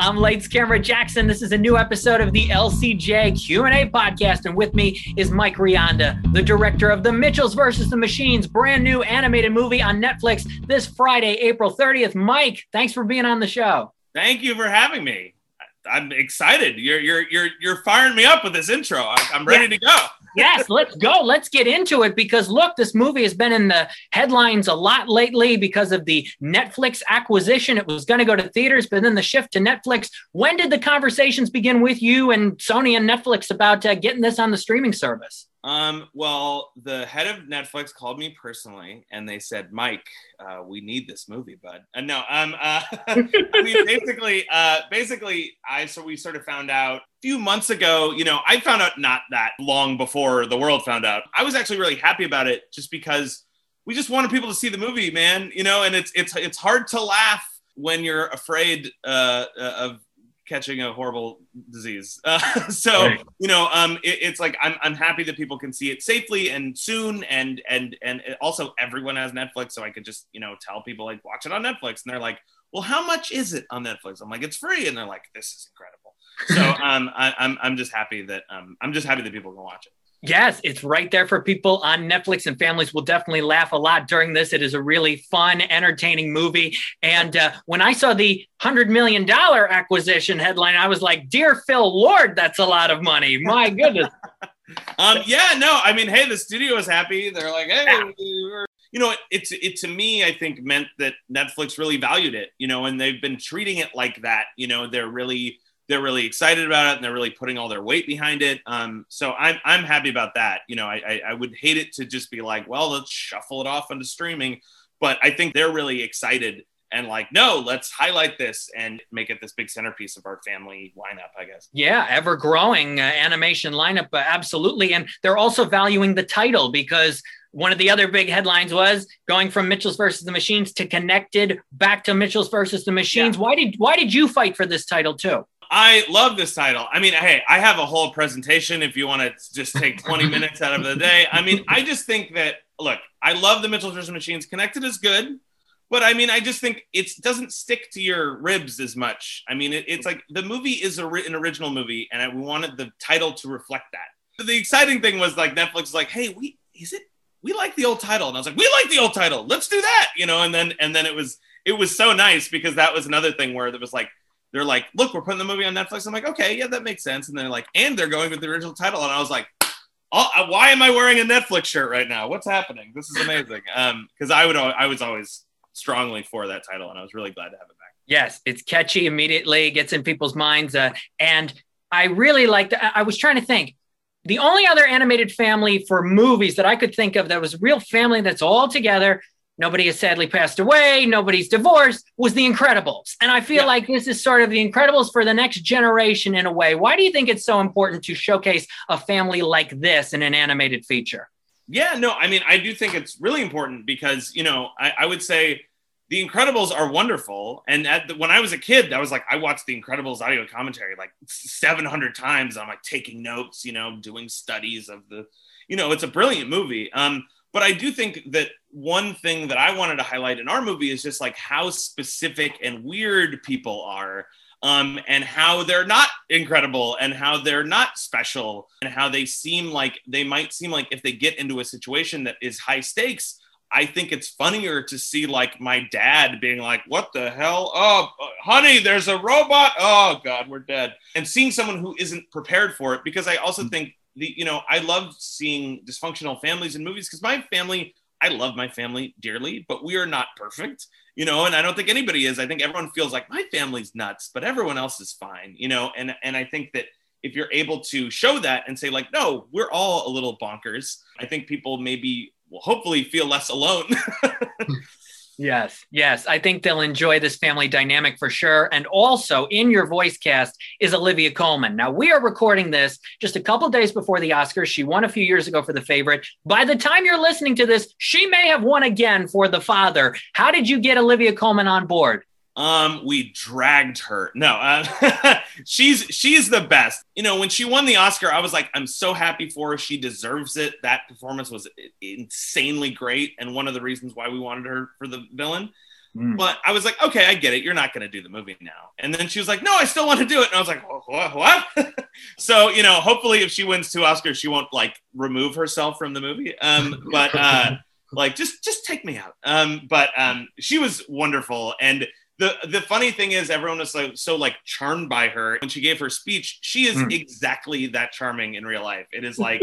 I'm Lights Camera Jackson. This is a new episode of the LCJ Q&A podcast, and with me is Mike Rianda, the director of The Mitchells versus the Machines, brand new animated movie on Netflix this Friday, April 30th. Mike, thanks for being on the show. Thank you for having me. I'm excited. You're you're you're you're firing me up with this intro. I'm ready yeah. to go yes, let's go. Let's get into it because look, this movie has been in the headlines a lot lately because of the Netflix acquisition. It was going to go to theaters, but then the shift to Netflix. When did the conversations begin with you and Sony and Netflix about uh, getting this on the streaming service? Um, well, the head of Netflix called me personally and they said, Mike, uh, we need this movie, bud. Uh, no, um, uh, I mean, basically, uh, basically, I, so we sort of found out a few months ago, you know, I found out not that long before the world found out. I was actually really happy about it just because we just wanted people to see the movie, man, you know, and it's, it's, it's hard to laugh when you're afraid uh, uh of catching a horrible disease. Uh, so right. you know, um, it, it's like I'm I'm happy that people can see it safely and soon, and and and also everyone has Netflix, so I could just you know tell people like watch it on Netflix, and they're like, well, how much is it on Netflix? I'm like, it's free, and they're like, this is incredible. So um, I, I'm I'm just happy that um, I'm just happy that people can watch it. Yes, it's right there for people on Netflix, and families will definitely laugh a lot during this. It is a really fun, entertaining movie. And uh, when I saw the $100 million acquisition headline, I was like, Dear Phil Lord, that's a lot of money. My goodness. um, yeah, no, I mean, hey, the studio is happy. They're like, hey, yeah. you know, it, it's it to me, I think meant that Netflix really valued it, you know, and they've been treating it like that. You know, they're really they're really excited about it and they're really putting all their weight behind it. Um, so I'm I'm happy about that. You know, I, I, I would hate it to just be like, well, let's shuffle it off into streaming, but I think they're really excited and like, no, let's highlight this and make it this big centerpiece of our family lineup, I guess. Yeah, ever growing uh, animation lineup, uh, absolutely. And they're also valuing the title because one of the other big headlines was going from Mitchells versus the Machines to Connected back to Mitchells versus the Machines. Yeah. Why did why did you fight for this title too? I love this title. I mean, hey, I have a whole presentation if you want to just take 20 minutes out of the day. I mean, I just think that, look, I love the Mitchell versus Machines. Connected is good, but I mean, I just think it doesn't stick to your ribs as much. I mean, it, it's like the movie is a, an original movie, and I wanted the title to reflect that. The exciting thing was like Netflix is like, hey, we is it we like the old title, and I was like, we like the old title. Let's do that, you know. And then and then it was it was so nice because that was another thing where it was like they're like, look, we're putting the movie on Netflix. I'm like, okay, yeah, that makes sense. And they're like, and they're going with the original title. And I was like, oh, uh, why am I wearing a Netflix shirt right now? What's happening? This is amazing. Um, because I would, I was always strongly for that title, and I was really glad to have it back. Yes, it's catchy immediately, gets in people's minds, uh, and I really liked. I was trying to think. The only other animated family for movies that I could think of that was real family that's all together nobody has sadly passed away, nobody's divorced, was The Incredibles. And I feel yeah. like this is sort of The Incredibles for the next generation in a way. Why do you think it's so important to showcase a family like this in an animated feature? Yeah, no, I mean, I do think it's really important because, you know, I, I would say the Incredibles are wonderful. And the, when I was a kid, I was like, I watched the Incredibles audio commentary like 700 times. I'm like taking notes, you know, doing studies of the, you know, it's a brilliant movie. Um, but I do think that one thing that I wanted to highlight in our movie is just like how specific and weird people are. Um, and how they're not incredible and how they're not special and how they seem like they might seem like if they get into a situation that is high stakes i think it's funnier to see like my dad being like what the hell oh honey there's a robot oh god we're dead and seeing someone who isn't prepared for it because i also mm. think the you know I love seeing dysfunctional families in movies because my family I love my family dearly, but we are not perfect, you know, and I don't think anybody is. I think everyone feels like my family's nuts, but everyone else is fine, you know, and and I think that if you're able to show that and say like, no, we're all a little bonkers, I think people maybe will hopefully feel less alone. Yes, yes. I think they'll enjoy this family dynamic for sure. And also in your voice cast is Olivia Colman. Now, we are recording this just a couple days before the Oscars. She won a few years ago for The Favorite. By the time you're listening to this, she may have won again for The Father. How did you get Olivia Colman on board? Um, we dragged her. No, uh, she's she's the best. You know, when she won the Oscar, I was like, I'm so happy for her. She deserves it. That performance was insanely great, and one of the reasons why we wanted her for the villain. Mm. But I was like, okay, I get it. You're not going to do the movie now. And then she was like, no, I still want to do it. And I was like, what? what? so, you know, hopefully if she wins two Oscars, she won't like remove herself from the movie. Um, but uh, like, just, just take me out. Um, but um, she was wonderful. And the, the funny thing is everyone was so, so like charmed by her when she gave her speech. She is mm. exactly that charming in real life. It is like,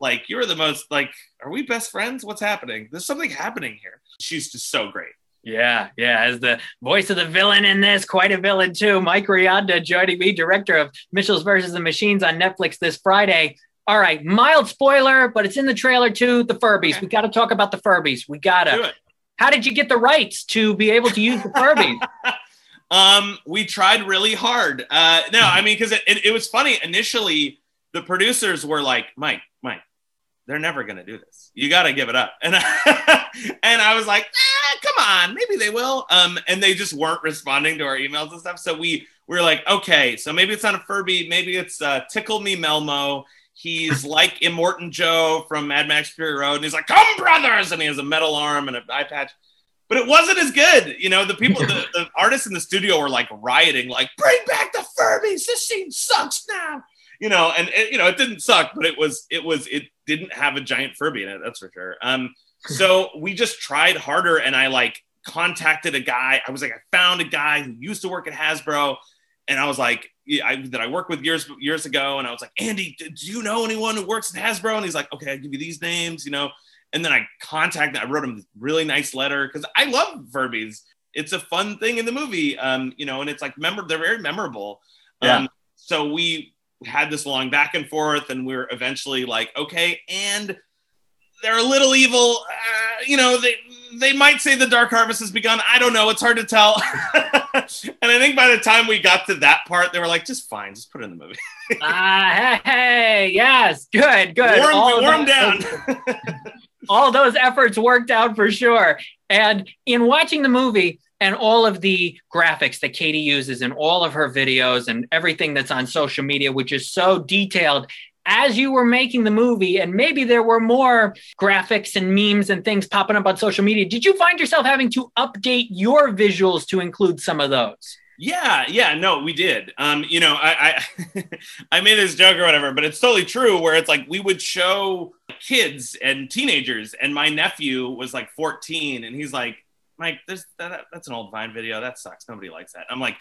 like you're the most like, are we best friends? What's happening? There's something happening here. She's just so great. Yeah, yeah. As the voice of the villain in this, quite a villain too. Mike Rianda joining me, director of Mitchells versus the Machines on Netflix this Friday. All right, mild spoiler, but it's in the trailer too. The Furbies. Okay. We got to talk about the Furbies. We gotta. How did you get the rights to be able to use the Furbies? um, we tried really hard. Uh, no, I mean, because it, it, it was funny initially. The producers were like, Mike, Mike, they're never going to do this. You got to give it up. And I, and I was like, ah, come on, maybe they will. Um, and they just weren't responding to our emails and stuff. So we, we were like, okay, so maybe it's not a Furby. Maybe it's uh, Tickle Me Melmo. He's like Immortan Joe from Mad Max Fury Road. And he's like, come brothers. And he has a metal arm and an eye patch. But it wasn't as good. You know, the people, the, the artists in the studio were like rioting, like, bring back the Furbies. This scene sucks now you know, and it, you know, it didn't suck, but it was, it was, it didn't have a giant Furby in it. That's for sure. Um, so we just tried harder, and I like contacted a guy. I was like, I found a guy who used to work at Hasbro, and I was like, I, that I worked with years years ago, and I was like, Andy, do you know anyone who works at Hasbro? And he's like, Okay, I'll give you these names, you know. And then I contacted, I wrote him a really nice letter because I love Furbies. It's a fun thing in the movie, um, you know, and it's like member, they're very memorable. Yeah. Um, so we had this long back and forth, and we are eventually like, okay, and they're a little evil. Uh, you know, they they might say the dark harvest has begun. I don't know. It's hard to tell. and I think by the time we got to that part, they were like, just fine, just put it in the movie. Ah, uh, hey, hey, yes, good, good. Warm, all warm down. all those efforts worked out for sure. And in watching the movie, and all of the graphics that Katie uses in all of her videos and everything that's on social media, which is so detailed. As you were making the movie, and maybe there were more graphics and memes and things popping up on social media, did you find yourself having to update your visuals to include some of those? Yeah, yeah, no, we did. Um, you know, I I, I made this joke or whatever, but it's totally true. Where it's like we would show kids and teenagers, and my nephew was like 14, and he's like, Mike, there's that, that's an old Vine video. That sucks. Nobody likes that. I'm like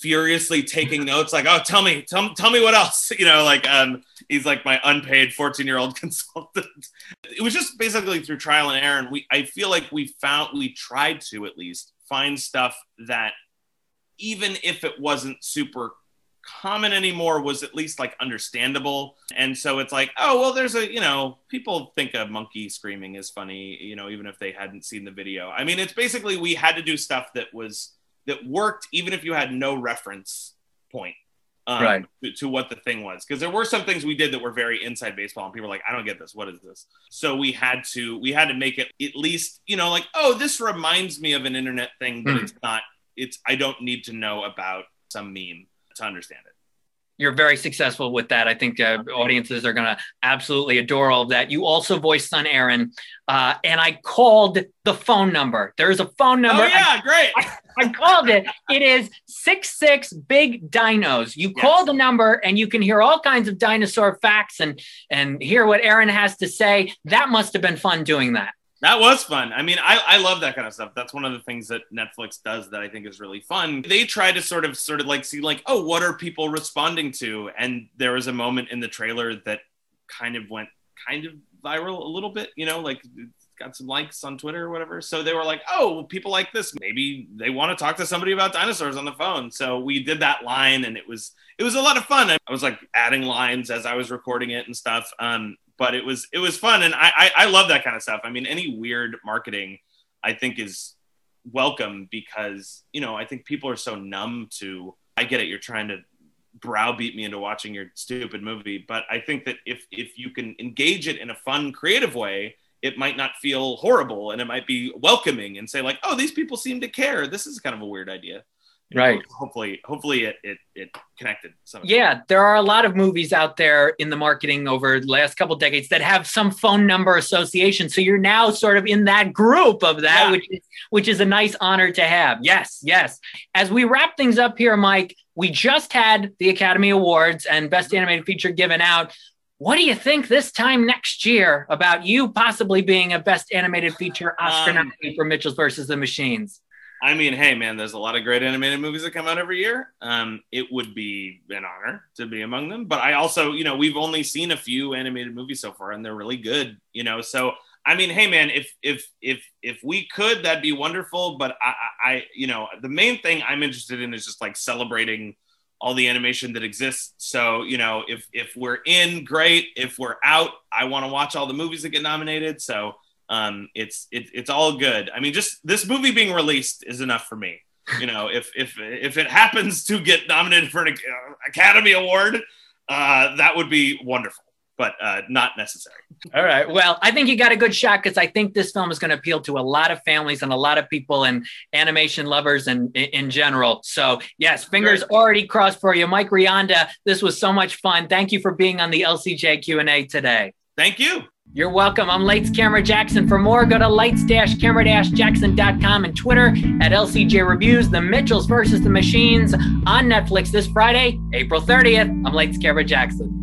furiously taking notes, like, oh, tell me, tell, tell me what else. You know, like um, he's like my unpaid 14 year old consultant. It was just basically through trial and error. And we, I feel like we found, we tried to at least find stuff that even if it wasn't super common anymore was at least like understandable. And so it's like, oh, well, there's a, you know, people think a monkey screaming is funny, you know, even if they hadn't seen the video. I mean, it's basically we had to do stuff that was, that worked even if you had no reference point. Um, right. To, to, what the thing was. Because there were some things we did that were very inside baseball, and people were like, I don't get this. What is this? So we had to we had to make it at least, you know, like, oh, this reminds me of an internet thing, but mm. it's not, it's I don't need to know about some meme to understand it. You're very successful with that. I think uh, audiences are going to absolutely adore all of that. You also voiced son Aaron, uh, and I called the phone number. There's a phone number. Oh yeah, I, great. I, I, called it. It is six six big dinos. You yes. call the number, and you can hear all kinds of dinosaur facts and and hear what Aaron has to say. That must have been fun doing that. That was fun. I mean, I, I love that kind of stuff. That's one of the things that Netflix does that I think is really fun. They try to sort of sort of like see like, oh, what are people responding to? And there was a moment in the trailer that kind of went kind of viral a little bit, you know, like got some likes on Twitter or whatever. So they were like, oh, people like this. Maybe they want to talk to somebody about dinosaurs on the phone. So we did that line and it was it was a lot of fun. I was like adding lines as I was recording it and stuff. Um, but it was it was fun, and I, I I love that kind of stuff. I mean, any weird marketing, I think is welcome because you know I think people are so numb to. I get it. You're trying to browbeat me into watching your stupid movie, but I think that if if you can engage it in a fun, creative way, it might not feel horrible and it might be welcoming and say like, oh, these people seem to care. This is kind of a weird idea. Right. Hopefully, hopefully it it, it connected. Some yeah, there are a lot of movies out there in the marketing over the last couple decades that have some phone number association. So you're now sort of in that group of that, yeah. which is, which is a nice honor to have. Yes, yes. As we wrap things up here, Mike, we just had the Academy Awards and Best Animated Feature given out. What do you think this time next year about you possibly being a Best Animated Feature Oscar um, nominee for Mitchells versus the Machines? I mean, hey, man, there's a lot of great animated movies that come out every year. Um, it would be an honor to be among them. But I also, you know, we've only seen a few animated movies so far, and they're really good. You know, so I mean, hey, man, if if if if we could, that'd be wonderful. But I, I, you know, the main thing I'm interested in is just like celebrating all the animation that exists. So, you know, if if we're in, great. If we're out, I want to watch all the movies that get nominated. So um, it's it, it's all good. I mean, just this movie being released is enough for me. You know, if if if it happens to get nominated for an Academy Award, uh, that would be wonderful, but uh, not necessary. All right. Well, I think you got a good shot because I think this film is going to appeal to a lot of families and a lot of people and animation lovers and in general. So yes, fingers Great. already crossed for you, Mike Rianda. This was so much fun. Thank you for being on the LCJ Q and A today. Thank you. You're welcome. I'm Lights Camera Jackson. For more, go to lights-camera-jackson.com and Twitter at LCJ Reviews. The Mitchells versus the Machines on Netflix this Friday, April 30th. I'm Lights Camera Jackson.